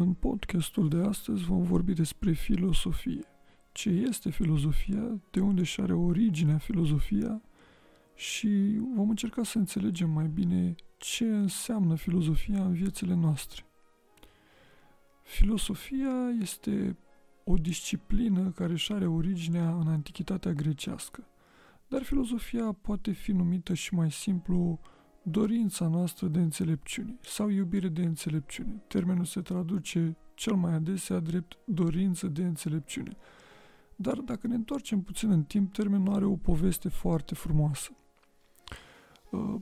În podcastul de astăzi vom vorbi despre filosofie. Ce este filozofia, de unde și are originea filozofia și vom încerca să înțelegem mai bine ce înseamnă filozofia în viețile noastre. Filosofia este o disciplină care își are originea în antichitatea grecească, dar filozofia poate fi numită și mai simplu dorința noastră de înțelepciune sau iubire de înțelepciune. Termenul se traduce cel mai adesea drept dorință de înțelepciune. Dar dacă ne întoarcem puțin în timp, termenul are o poveste foarte frumoasă. Uh,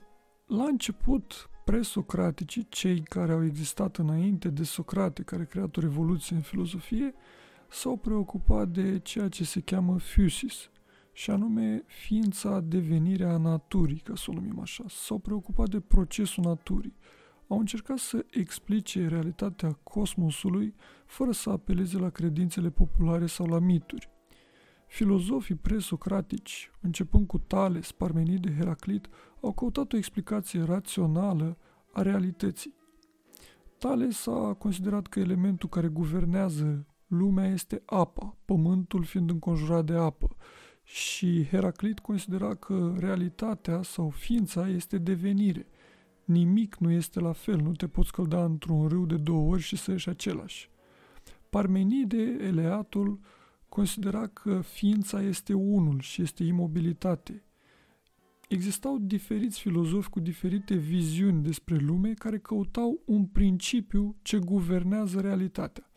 la început, presocraticii, cei care au existat înainte de Socrate, care a creat o revoluție în filozofie, s-au preocupat de ceea ce se cheamă physis, și anume ființa devenirea naturii, ca să o numim așa. S-au preocupat de procesul naturii. Au încercat să explice realitatea cosmosului fără să apeleze la credințele populare sau la mituri. Filozofii presocratici, începând cu Tales, Parmenide, Heraclit, au căutat o explicație rațională a realității. Tales a considerat că elementul care guvernează lumea este apa, pământul fiind înconjurat de apă, și Heraclit considera că realitatea sau ființa este devenire. Nimic nu este la fel, nu te poți călda într-un râu de două ori și să ieși același. Parmenide, eleatul, considera că ființa este unul și este imobilitate. Existau diferiți filozofi cu diferite viziuni despre lume care căutau un principiu ce guvernează realitatea.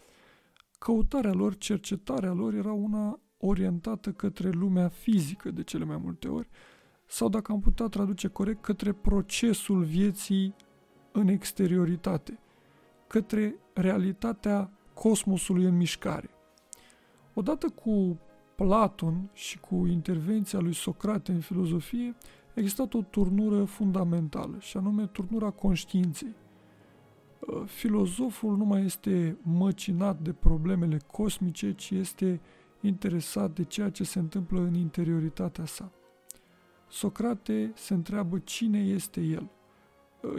Căutarea lor, cercetarea lor era una orientată către lumea fizică de cele mai multe ori, sau dacă am putea traduce corect, către procesul vieții în exterioritate, către realitatea cosmosului în mișcare. Odată cu Platon și cu intervenția lui Socrate în filozofie, a existat o turnură fundamentală, și anume turnura conștiinței. Filozoful nu mai este măcinat de problemele cosmice, ci este interesat de ceea ce se întâmplă în interioritatea sa. Socrate se întreabă cine este el.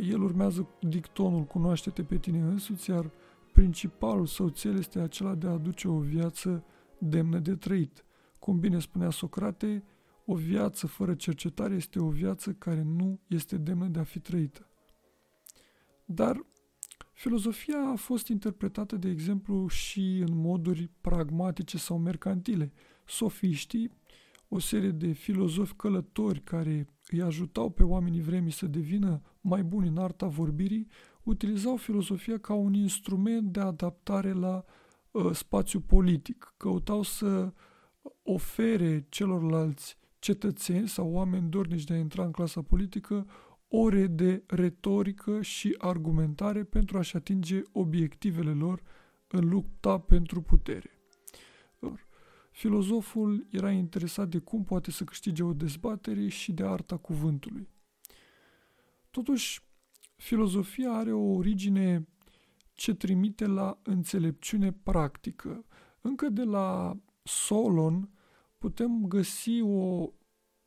El urmează dictonul cunoaște-te pe tine însuți, iar principalul său cel este acela de a aduce o viață demnă de trăit. Cum bine spunea Socrate, o viață fără cercetare este o viață care nu este demnă de a fi trăită. Dar Filozofia a fost interpretată, de exemplu, și în moduri pragmatice sau mercantile. Sofiștii, o serie de filozofi călători care îi ajutau pe oamenii vremii să devină mai buni în arta vorbirii, utilizau filozofia ca un instrument de adaptare la uh, spațiu politic. Căutau să ofere celorlalți cetățeni sau oameni dornici de a intra în clasa politică ore de retorică și argumentare pentru a-și atinge obiectivele lor în lupta pentru putere. Filozoful era interesat de cum poate să câștige o dezbatere și de arta cuvântului. Totuși, filozofia are o origine ce trimite la înțelepciune practică. Încă de la Solon putem găsi o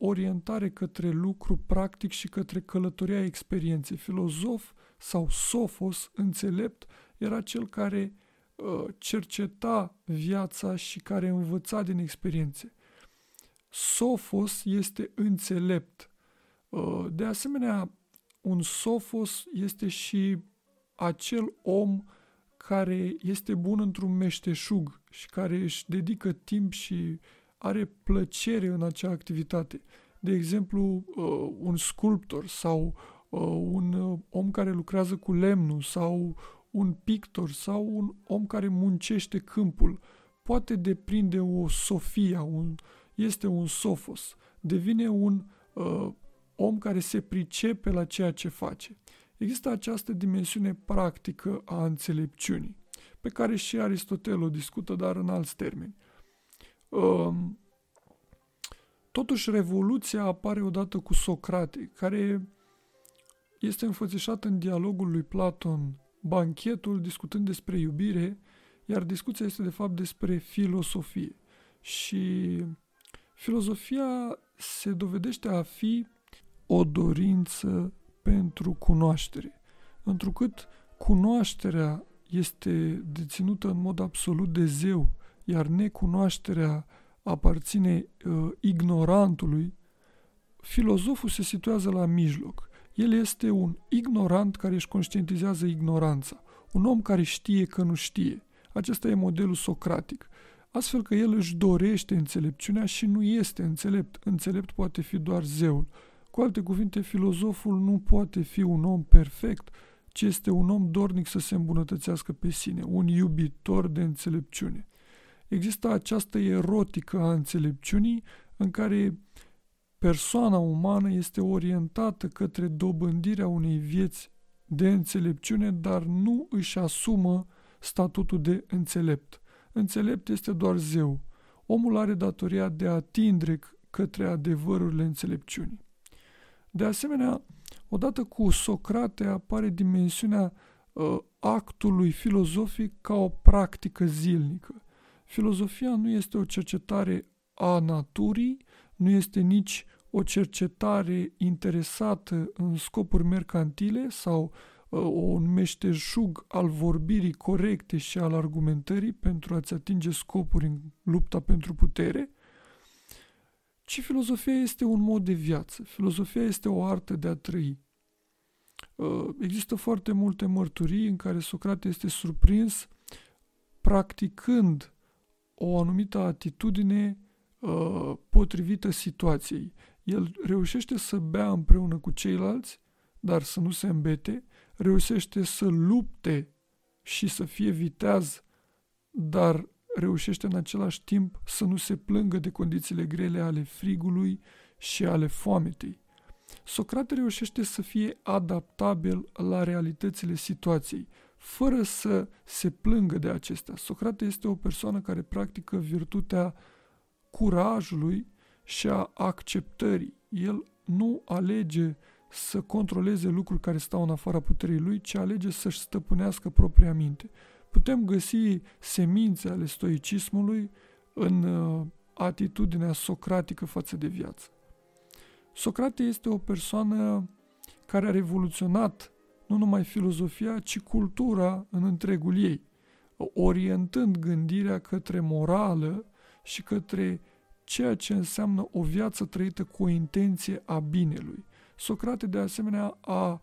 orientare către lucru practic și către călătoria experienței. Filozof sau sofos, înțelept, era cel care uh, cerceta viața și care învăța din experiențe. Sofos este înțelept. Uh, de asemenea, un sofos este și acel om care este bun într-un meșteșug și care își dedică timp și are plăcere în acea activitate. De exemplu, uh, un sculptor sau uh, un uh, om care lucrează cu lemnul sau un pictor sau un om care muncește câmpul poate deprinde o sofia, un, este un sofos, devine un uh, om care se pricepe la ceea ce face. Există această dimensiune practică a înțelepciunii, pe care și Aristotel o discută, dar în alți termeni. Ehm, totuși, revoluția apare odată cu Socrate, care este înfățișat în dialogul lui Platon, banchetul, discutând despre iubire, iar discuția este de fapt despre filosofie. Și filozofia se dovedește a fi o dorință pentru cunoaștere, întrucât cunoașterea este deținută în mod absolut de zeu, iar necunoașterea aparține uh, ignorantului, filozoful se situează la mijloc. El este un ignorant care își conștientizează ignoranța, un om care știe că nu știe. Acesta e modelul socratic. Astfel că el își dorește înțelepciunea și nu este înțelept. Înțelept poate fi doar zeul. Cu alte cuvinte, filozoful nu poate fi un om perfect, ci este un om dornic să se îmbunătățească pe sine, un iubitor de înțelepciune. Există această erotică a înțelepciunii în care persoana umană este orientată către dobândirea unei vieți de înțelepciune, dar nu își asumă statutul de înțelept. Înțelept este doar zeu. Omul are datoria de a tindre către adevărurile înțelepciunii. De asemenea, odată cu Socrate apare dimensiunea uh, actului filozofic ca o practică zilnică. Filozofia nu este o cercetare a naturii, nu este nici o cercetare interesată în scopuri mercantile sau uh, un meșteșug al vorbirii corecte și al argumentării pentru a-ți atinge scopuri în lupta pentru putere, ci filozofia este un mod de viață. Filozofia este o artă de a trăi. Uh, există foarte multe mărturii în care Socrate este surprins practicând o anumită atitudine uh, potrivită situației. El reușește să bea împreună cu ceilalți, dar să nu se îmbete, reușește să lupte și să fie viteaz, dar reușește în același timp să nu se plângă de condițiile grele ale frigului și ale foametei. Socrate reușește să fie adaptabil la realitățile situației, fără să se plângă de acestea. Socrate este o persoană care practică virtutea curajului și a acceptării. El nu alege să controleze lucruri care stau în afara puterii lui, ci alege să-și stăpânească propria minte. Putem găsi semințe ale stoicismului în uh, atitudinea socratică față de viață. Socrate este o persoană care a revoluționat nu numai filozofia, ci cultura în întregul ei, orientând gândirea către morală și către ceea ce înseamnă o viață trăită cu o intenție a binelui. Socrate, de asemenea, a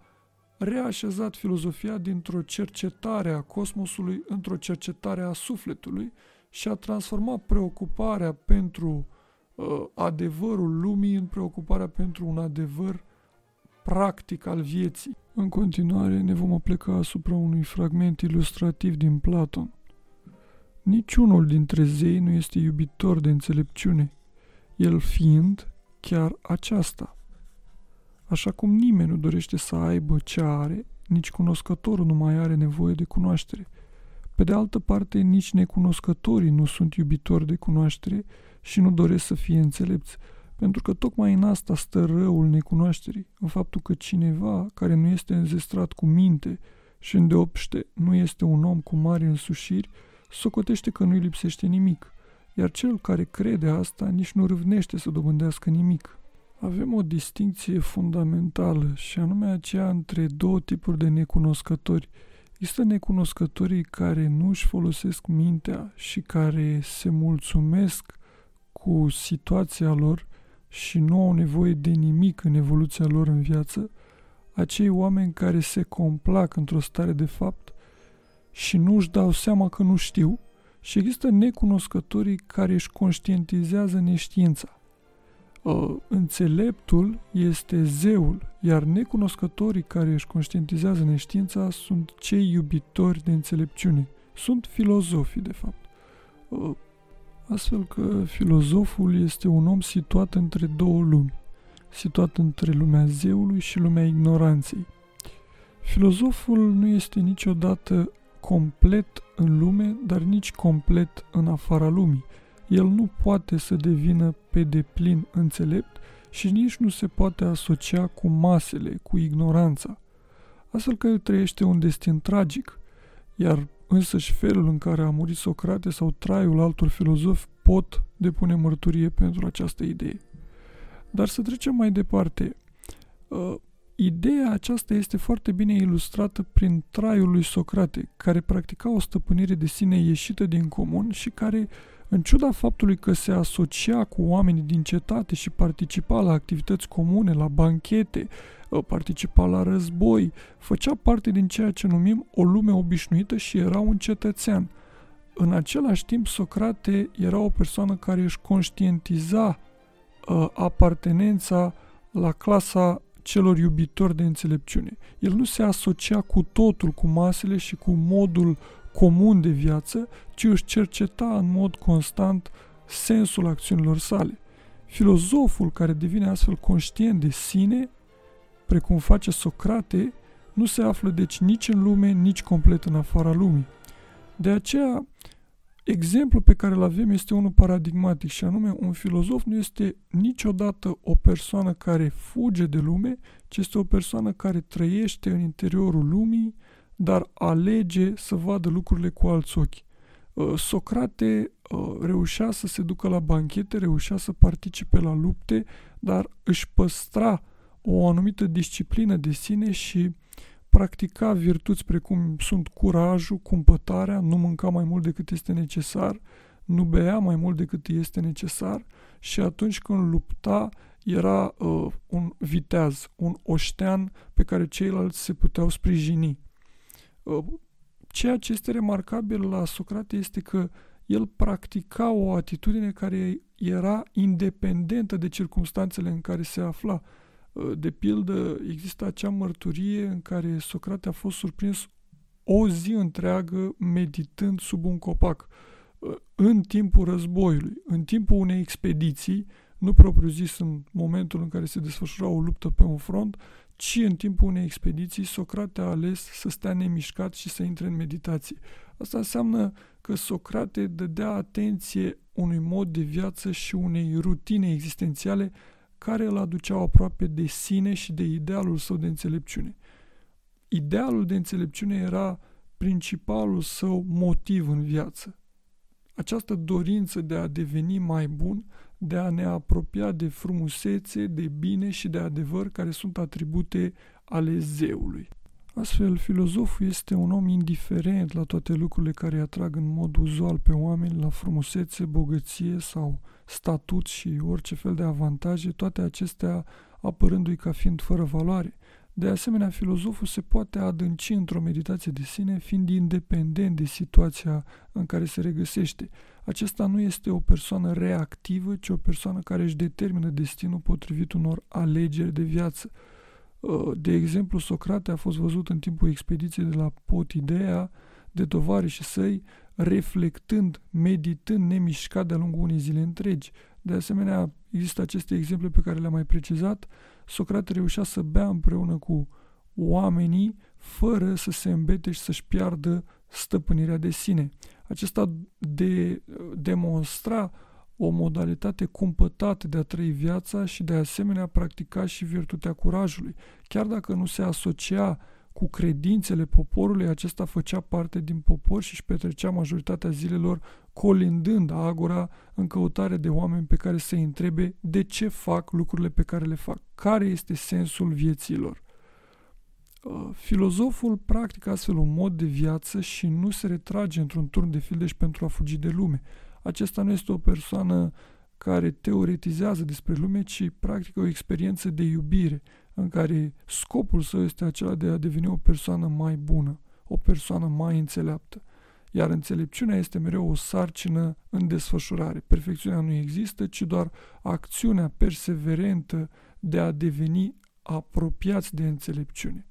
reașezat filozofia dintr-o cercetare a cosmosului într-o cercetare a sufletului și a transformat preocuparea pentru uh, adevărul lumii în preocuparea pentru un adevăr practic al vieții. În continuare ne vom apleca asupra unui fragment ilustrativ din Platon. Niciunul dintre zei nu este iubitor de înțelepciune, el fiind chiar aceasta. Așa cum nimeni nu dorește să aibă ce are, nici cunoscătorul nu mai are nevoie de cunoaștere. Pe de altă parte, nici necunoscătorii nu sunt iubitori de cunoaștere și nu doresc să fie înțelepți, pentru că tocmai în asta stă răul necunoașterii, în faptul că cineva care nu este înzestrat cu minte și îndeopște nu este un om cu mari însușiri, socotește că nu-i lipsește nimic, iar cel care crede asta nici nu râvnește să dobândească nimic. Avem o distinție fundamentală și anume aceea între două tipuri de necunoscători. Există necunoscătorii care nu își folosesc mintea și care se mulțumesc cu situația lor și nu au nevoie de nimic în evoluția lor în viață, acei oameni care se complac într-o stare de fapt și nu își dau seama că nu știu, și există necunoscătorii care își conștientizează neștiința. Uh, înțeleptul este zeul, iar necunoscătorii care își conștientizează neștiința sunt cei iubitori de înțelepciune. Sunt filozofii, de fapt. Uh, Astfel că filozoful este un om situat între două lumi, situat între lumea zeului și lumea ignoranței. Filozoful nu este niciodată complet în lume, dar nici complet în afara lumii. El nu poate să devină pe deplin înțelept și nici nu se poate asocia cu masele, cu ignoranța. Astfel că el trăiește un destin tragic, iar Însăși felul în care a murit Socrate sau traiul altor filozofi pot depune mărturie pentru această idee. Dar să trecem mai departe. Uh, Ideea aceasta este foarte bine ilustrată prin traiul lui Socrate, care practica o stăpânire de sine ieșită din comun și care, în ciuda faptului că se asocia cu oamenii din cetate și participa la activități comune, la banchete, ă, participa la război, făcea parte din ceea ce numim o lume obișnuită și era un cetățean. În același timp, Socrate era o persoană care își conștientiza uh, apartenența la clasa celor iubitori de înțelepciune. El nu se asocia cu totul cu masele și cu modul comun de viață, ci își cerceta în mod constant sensul acțiunilor sale. Filozoful care devine astfel conștient de sine, precum face Socrate, nu se află deci nici în lume, nici complet în afara lumii. De aceea, Exemplul pe care îl avem este unul paradigmatic și anume un filozof nu este niciodată o persoană care fuge de lume, ci este o persoană care trăiește în interiorul lumii, dar alege să vadă lucrurile cu alți ochi. Uh, Socrate uh, reușea să se ducă la banchete, reușea să participe la lupte, dar își păstra o anumită disciplină de sine și practica virtuți precum sunt curajul, cumpătarea, nu mânca mai mult decât este necesar, nu bea mai mult decât este necesar și atunci când lupta era uh, un viteaz, un oștean pe care ceilalți se puteau sprijini. Uh, ceea ce este remarcabil la Socrate este că el practica o atitudine care era independentă de circumstanțele în care se afla. Uh, de pildă, există acea mărturie în care Socrate a fost surprins o zi întreagă meditând sub un copac uh, în timpul războiului, în timpul unei expediții, nu propriu-zis în momentul în care se desfășura o luptă pe un front, ci în timpul unei expediții Socrate a ales să stea nemișcat și să intre în meditație. Asta înseamnă că Socrate dădea atenție unui mod de viață și unei rutine existențiale care îl aduceau aproape de sine și de idealul său de înțelepciune. Idealul de înțelepciune era principalul său motiv în viață. Această dorință de a deveni mai bun, de a ne apropia de frumusețe, de bine și de adevăr care sunt atribute ale zeului. Astfel, filozoful este un om indiferent la toate lucrurile care îi atrag în mod uzual pe oameni, la frumusețe, bogăție sau statut și orice fel de avantaje, toate acestea apărându-i ca fiind fără valoare. De asemenea, filozoful se poate adânci într-o meditație de sine, fiind independent de situația în care se regăsește. Acesta nu este o persoană reactivă, ci o persoană care își determină destinul potrivit unor alegeri de viață. Uh, de exemplu, Socrate a fost văzut în timpul expediției de la Potideea de tovarășii săi reflectând, meditând nemișcat de-a lungul unei zile întregi. De asemenea, există aceste exemple pe care le-am mai precizat. Socrate reușea să bea împreună cu oamenii fără să se îmbete și să-și piardă stăpânirea de sine. Acesta de, demonstra o modalitate cumpătată de a trăi viața și de asemenea practica și virtutea curajului. Chiar dacă nu se asocia cu credințele poporului, acesta făcea parte din popor și își petrecea majoritatea zilelor colindând agora în căutare de oameni pe care să-i întrebe de ce fac lucrurile pe care le fac, care este sensul vieților. Uh, filozoful practică astfel un mod de viață și nu se retrage într-un turn de fildeș pentru a fugi de lume. Acesta nu este o persoană care teoretizează despre lume, ci practică o experiență de iubire, în care scopul său este acela de a deveni o persoană mai bună, o persoană mai înțeleaptă. Iar înțelepciunea este mereu o sarcină în desfășurare. Perfecțiunea nu există, ci doar acțiunea perseverentă de a deveni apropiați de înțelepciune.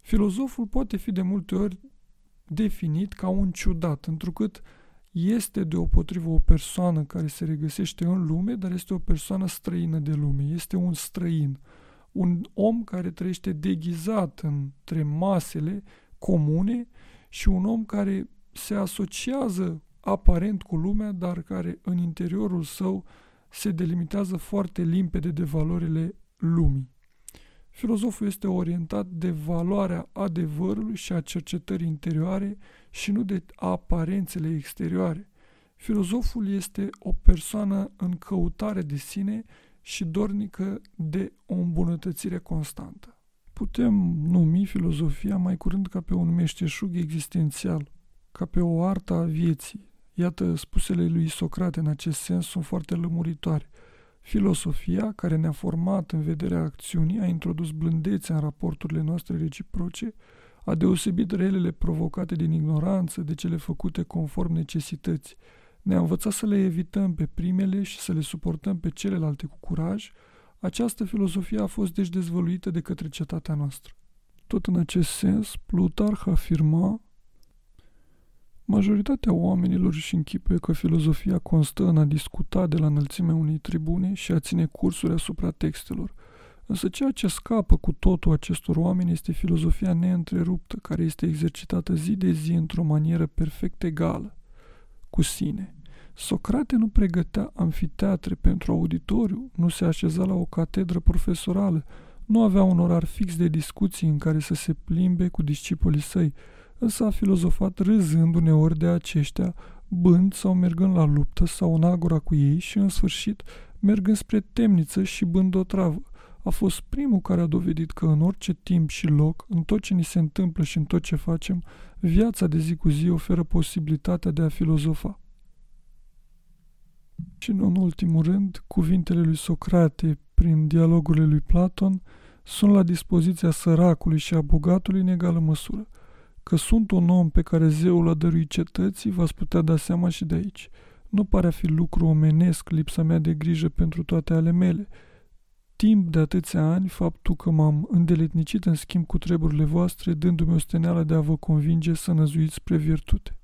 Filozoful poate fi de multe ori definit ca un ciudat, întrucât este deopotrivă o persoană care se regăsește în lume, dar este o persoană străină de lume, este un străin, un om care trăiește deghizat între masele comune și un om care se asociază aparent cu lumea, dar care în interiorul său se delimitează foarte limpede de valorile lumii. Filozoful este orientat de valoarea adevărului și a cercetării interioare și nu de aparențele exterioare. Filozoful este o persoană în căutare de sine și dornică de o îmbunătățire constantă. Putem numi filozofia mai curând ca pe un meșteșug existențial, ca pe o artă a vieții. Iată, spusele lui Socrate în acest sens sunt foarte lămuritoare. Filosofia, care ne-a format în vederea acțiunii, a introdus blândețea în raporturile noastre reciproce, a deosebit relele provocate din ignoranță de cele făcute conform necesității. Ne-a învățat să le evităm pe primele și să le suportăm pe celelalte cu curaj. Această filozofie a fost deci dezvăluită de către cetatea noastră. Tot în acest sens, Plutarh afirma Majoritatea oamenilor își închipuie că filozofia constă în a discuta de la înălțimea unei tribune și a ține cursuri asupra textelor. Însă ceea ce scapă cu totul acestor oameni este filozofia neîntreruptă, care este exercitată zi de zi într-o manieră perfect egală cu sine. Socrate nu pregătea amfiteatre pentru auditoriu, nu se așeza la o catedră profesorală, nu avea un orar fix de discuții în care să se plimbe cu discipolii săi, însă a filozofat râzând uneori de aceștia, bând sau mergând la luptă sau în agora cu ei și, în sfârșit, mergând spre temniță și bând o travă. A fost primul care a dovedit că în orice timp și loc, în tot ce ni se întâmplă și în tot ce facem, viața de zi cu zi oferă posibilitatea de a filozofa. Și în ultimul rând, cuvintele lui Socrate prin dialogurile lui Platon sunt la dispoziția săracului și a bogatului în egală măsură. Că sunt un om pe care zeul a dăruit cetății, v-ați putea da seama și de aici. Nu pare a fi lucru omenesc lipsa mea de grijă pentru toate ale mele. Timp de atâția ani, faptul că m-am îndeletnicit în schimb cu treburile voastre, dându-mi o steneală de a vă convinge să năzuiți spre virtute.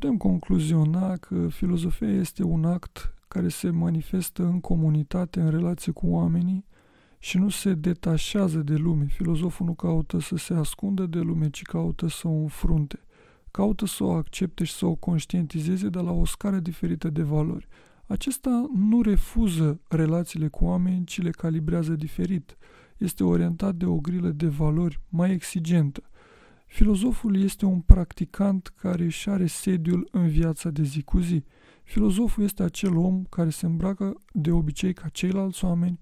Putem concluziona că filozofia este un act care se manifestă în comunitate, în relație cu oamenii și nu se detașează de lume. Filozoful nu caută să se ascundă de lume, ci caută să o înfrunte. Caută să o accepte și să o conștientizeze de la o scară diferită de valori. Acesta nu refuză relațiile cu oameni, ci le calibrează diferit. Este orientat de o grilă de valori mai exigentă. Filozoful este un practicant care își are sediul în viața de zi cu zi. Filozoful este acel om care se îmbracă de obicei ca ceilalți oameni,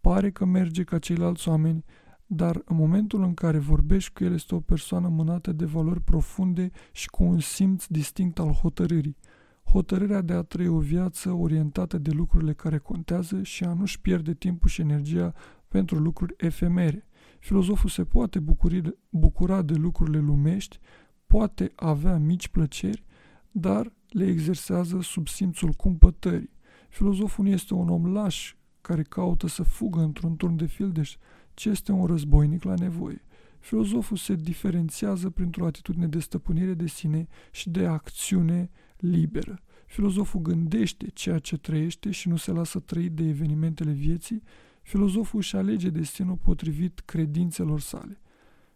pare că merge ca ceilalți oameni, dar în momentul în care vorbești cu el este o persoană mânată de valori profunde și cu un simț distinct al hotărârii. Hotărârea de a trăi o viață orientată de lucrurile care contează și a nu-și pierde timpul și energia pentru lucruri efemere. Filozoful se poate bucuri, bucura de lucrurile lumești, poate avea mici plăceri, dar le exersează sub simțul cumpătării. Filozoful nu este un om laș care caută să fugă într-un turn de fildeș, ci este un războinic la nevoie. Filozoful se diferențiază printr-o atitudine de stăpânire de sine și de acțiune liberă. Filozoful gândește ceea ce trăiește și nu se lasă trăit de evenimentele vieții, Filozoful își alege destinul potrivit credințelor sale.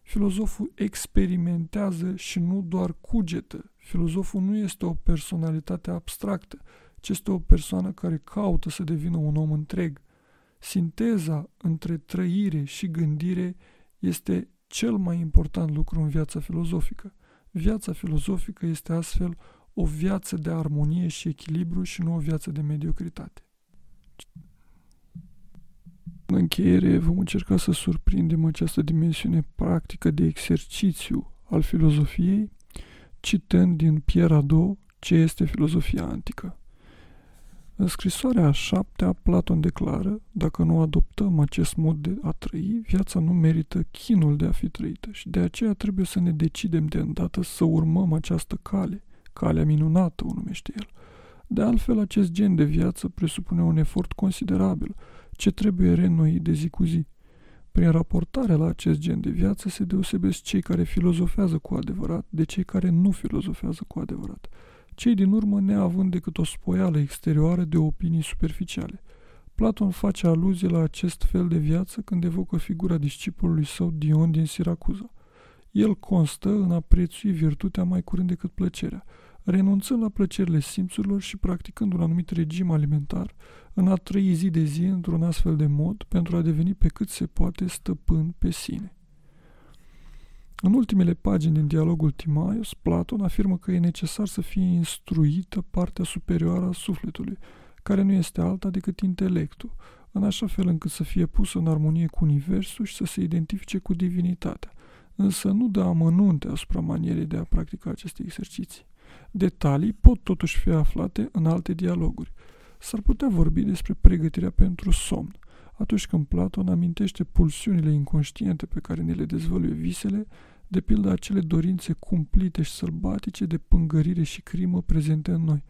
Filozoful experimentează și nu doar cugetă. Filozoful nu este o personalitate abstractă, ci este o persoană care caută să devină un om întreg. Sinteza între trăire și gândire este cel mai important lucru în viața filozofică. Viața filozofică este astfel o viață de armonie și echilibru și nu o viață de mediocritate. În încheiere, vom încerca să surprindem această dimensiune practică de exercițiu al filozofiei, citând din Pierre Hadot ce este filozofia antică. În scrisoarea a șaptea, Platon declară, dacă nu adoptăm acest mod de a trăi, viața nu merită chinul de a fi trăită și de aceea trebuie să ne decidem de îndată să urmăm această cale, calea minunată o numește el. De altfel, acest gen de viață presupune un efort considerabil, ce trebuie reînnoit de zi cu zi. Prin raportarea la acest gen de viață se deosebesc cei care filozofează cu adevărat de cei care nu filozofează cu adevărat, cei din urmă neavând decât o spoială exterioară de opinii superficiale. Platon face aluzie la acest fel de viață când evocă figura discipolului său Dion din Siracuza. El constă în a prețui virtutea mai curând decât plăcerea, renunțând la plăcerile simțurilor și practicând un anumit regim alimentar, în a trăi zi de zi într-un astfel de mod pentru a deveni pe cât se poate stăpân pe sine. În ultimele pagini din dialogul Timaios, Platon afirmă că e necesar să fie instruită partea superioară a sufletului, care nu este alta decât intelectul, în așa fel încât să fie pus în armonie cu universul și să se identifice cu divinitatea, însă nu dă amănunte asupra manierei de a practica aceste exerciții. Detalii pot totuși fi aflate în alte dialoguri. S-ar putea vorbi despre pregătirea pentru somn, atunci când Platon amintește pulsiunile inconștiente pe care ne le dezvăluie visele, de pildă acele dorințe cumplite și sălbatice de pângărire și crimă prezente în noi.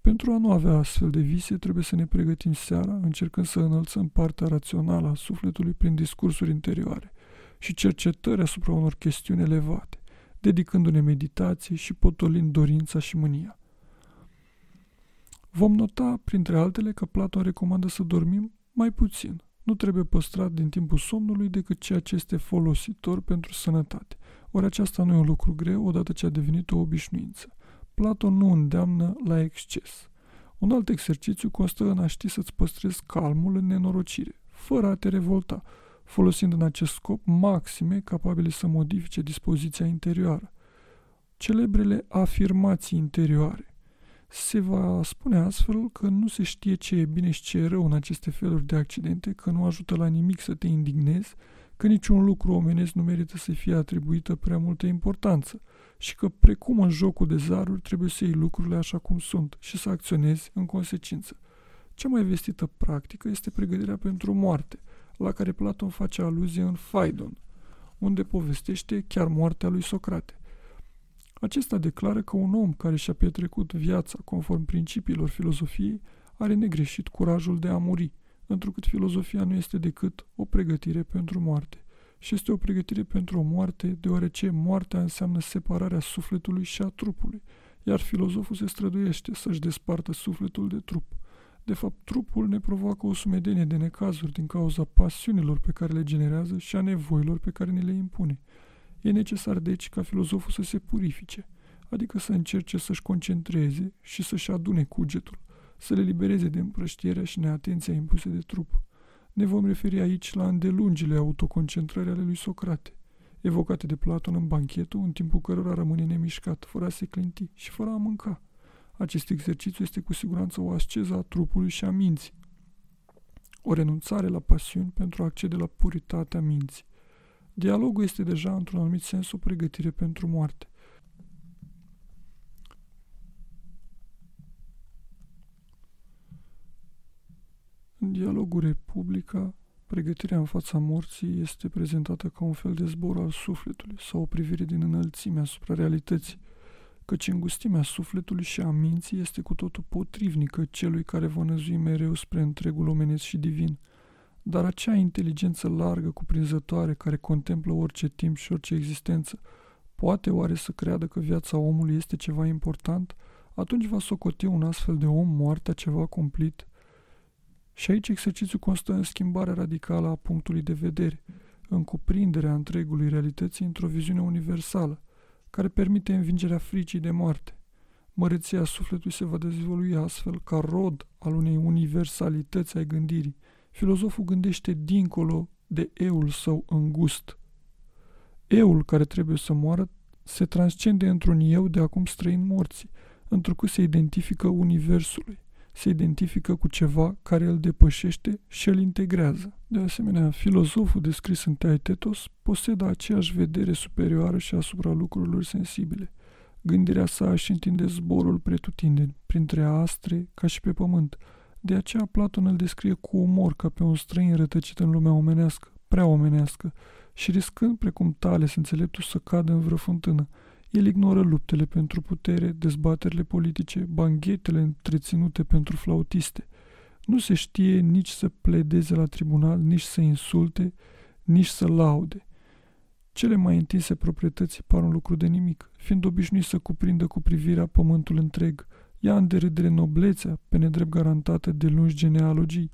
Pentru a nu avea astfel de vise, trebuie să ne pregătim seara, încercând să înălțăm partea rațională a sufletului prin discursuri interioare și cercetări asupra unor chestiuni elevate, dedicându-ne meditație și potolind dorința și mânia. Vom nota, printre altele, că Platon recomandă să dormim mai puțin. Nu trebuie păstrat din timpul somnului decât ceea ce este folositor pentru sănătate. Ori aceasta nu e un lucru greu odată ce a devenit o obișnuință. Platon nu îndeamnă la exces. Un alt exercițiu constă în a ști să-ți păstrezi calmul în nenorocire, fără a te revolta, folosind în acest scop maxime capabile să modifice dispoziția interioară. Celebrele afirmații interioare. Se va spune astfel că nu se știe ce e bine și ce e rău în aceste feluri de accidente, că nu ajută la nimic să te indignezi, că niciun lucru omenesc nu merită să fie atribuită prea multă importanță și că, precum în jocul de zaruri, trebuie să iei lucrurile așa cum sunt și să acționezi în consecință. Cea mai vestită practică este pregătirea pentru moarte, la care Platon face aluzie în Phaidon, unde povestește chiar moartea lui Socrate. Acesta declară că un om care și-a petrecut viața conform principiilor filozofiei are negreșit curajul de a muri, întrucât filozofia nu este decât o pregătire pentru moarte. Și este o pregătire pentru o moarte, deoarece moartea înseamnă separarea sufletului și a trupului, iar filozoful se străduiește să-și despartă sufletul de trup. De fapt, trupul ne provoacă o sumedenie de necazuri din cauza pasiunilor pe care le generează și a nevoilor pe care ne le impune. E necesar, deci, ca filozoful să se purifice, adică să încerce să-și concentreze și să-și adune cugetul, să le libereze de împrăștierea și neatenția impuse de trup. Ne vom referi aici la îndelungile autoconcentrări ale lui Socrate, evocate de Platon în banchetul, în timpul cărora rămâne nemișcat, fără a se clinti și fără a mânca. Acest exercițiu este cu siguranță o asceză a trupului și a minții, o renunțare la pasiuni pentru a accede la puritatea minții. Dialogul este deja, într-un anumit sens, o pregătire pentru moarte. În dialogul Republica, pregătirea în fața morții este prezentată ca un fel de zbor al sufletului sau o privire din înălțime asupra realității, căci îngustimea sufletului și a minții este cu totul potrivnică celui care va năzui mereu spre întregul omenesc și divin. Dar acea inteligență largă, cuprinzătoare, care contemplă orice timp și orice existență, poate oare să creadă că viața omului este ceva important? Atunci va socoti un astfel de om moartea ceva cumplit? Și aici exercițiul constă în schimbarea radicală a punctului de vedere, în cuprinderea întregului realității într-o viziune universală, care permite învingerea fricii de moarte. Măreția sufletului se va dezvolui astfel ca rod al unei universalități ai gândirii. Filozoful gândește dincolo de eul său îngust. Eul care trebuie să moară se transcende într-un eu de acum străin morții, întrucât se identifică universului se identifică cu ceva care îl depășește și îl integrează. De asemenea, filozoful descris în Teaitetos posedă aceeași vedere superioară și asupra lucrurilor sensibile. Gândirea sa își întinde zborul pretutindeni, printre astre ca și pe pământ. De aceea Platon îl descrie cu umor ca pe un străin rătăcit în lumea omenească, prea omenească, și riscând precum Tales înțeleptul să cadă în vreo fântână, el ignoră luptele pentru putere, dezbaterile politice, banghetele întreținute pentru flautiste. Nu se știe nici să pledeze la tribunal, nici să insulte, nici să laude. Cele mai întinse proprietăți par un lucru de nimic, fiind obișnuit să cuprindă cu privirea pământul întreg, ia în derâdere noblețea, pe nedrept garantată de lungi genealogii.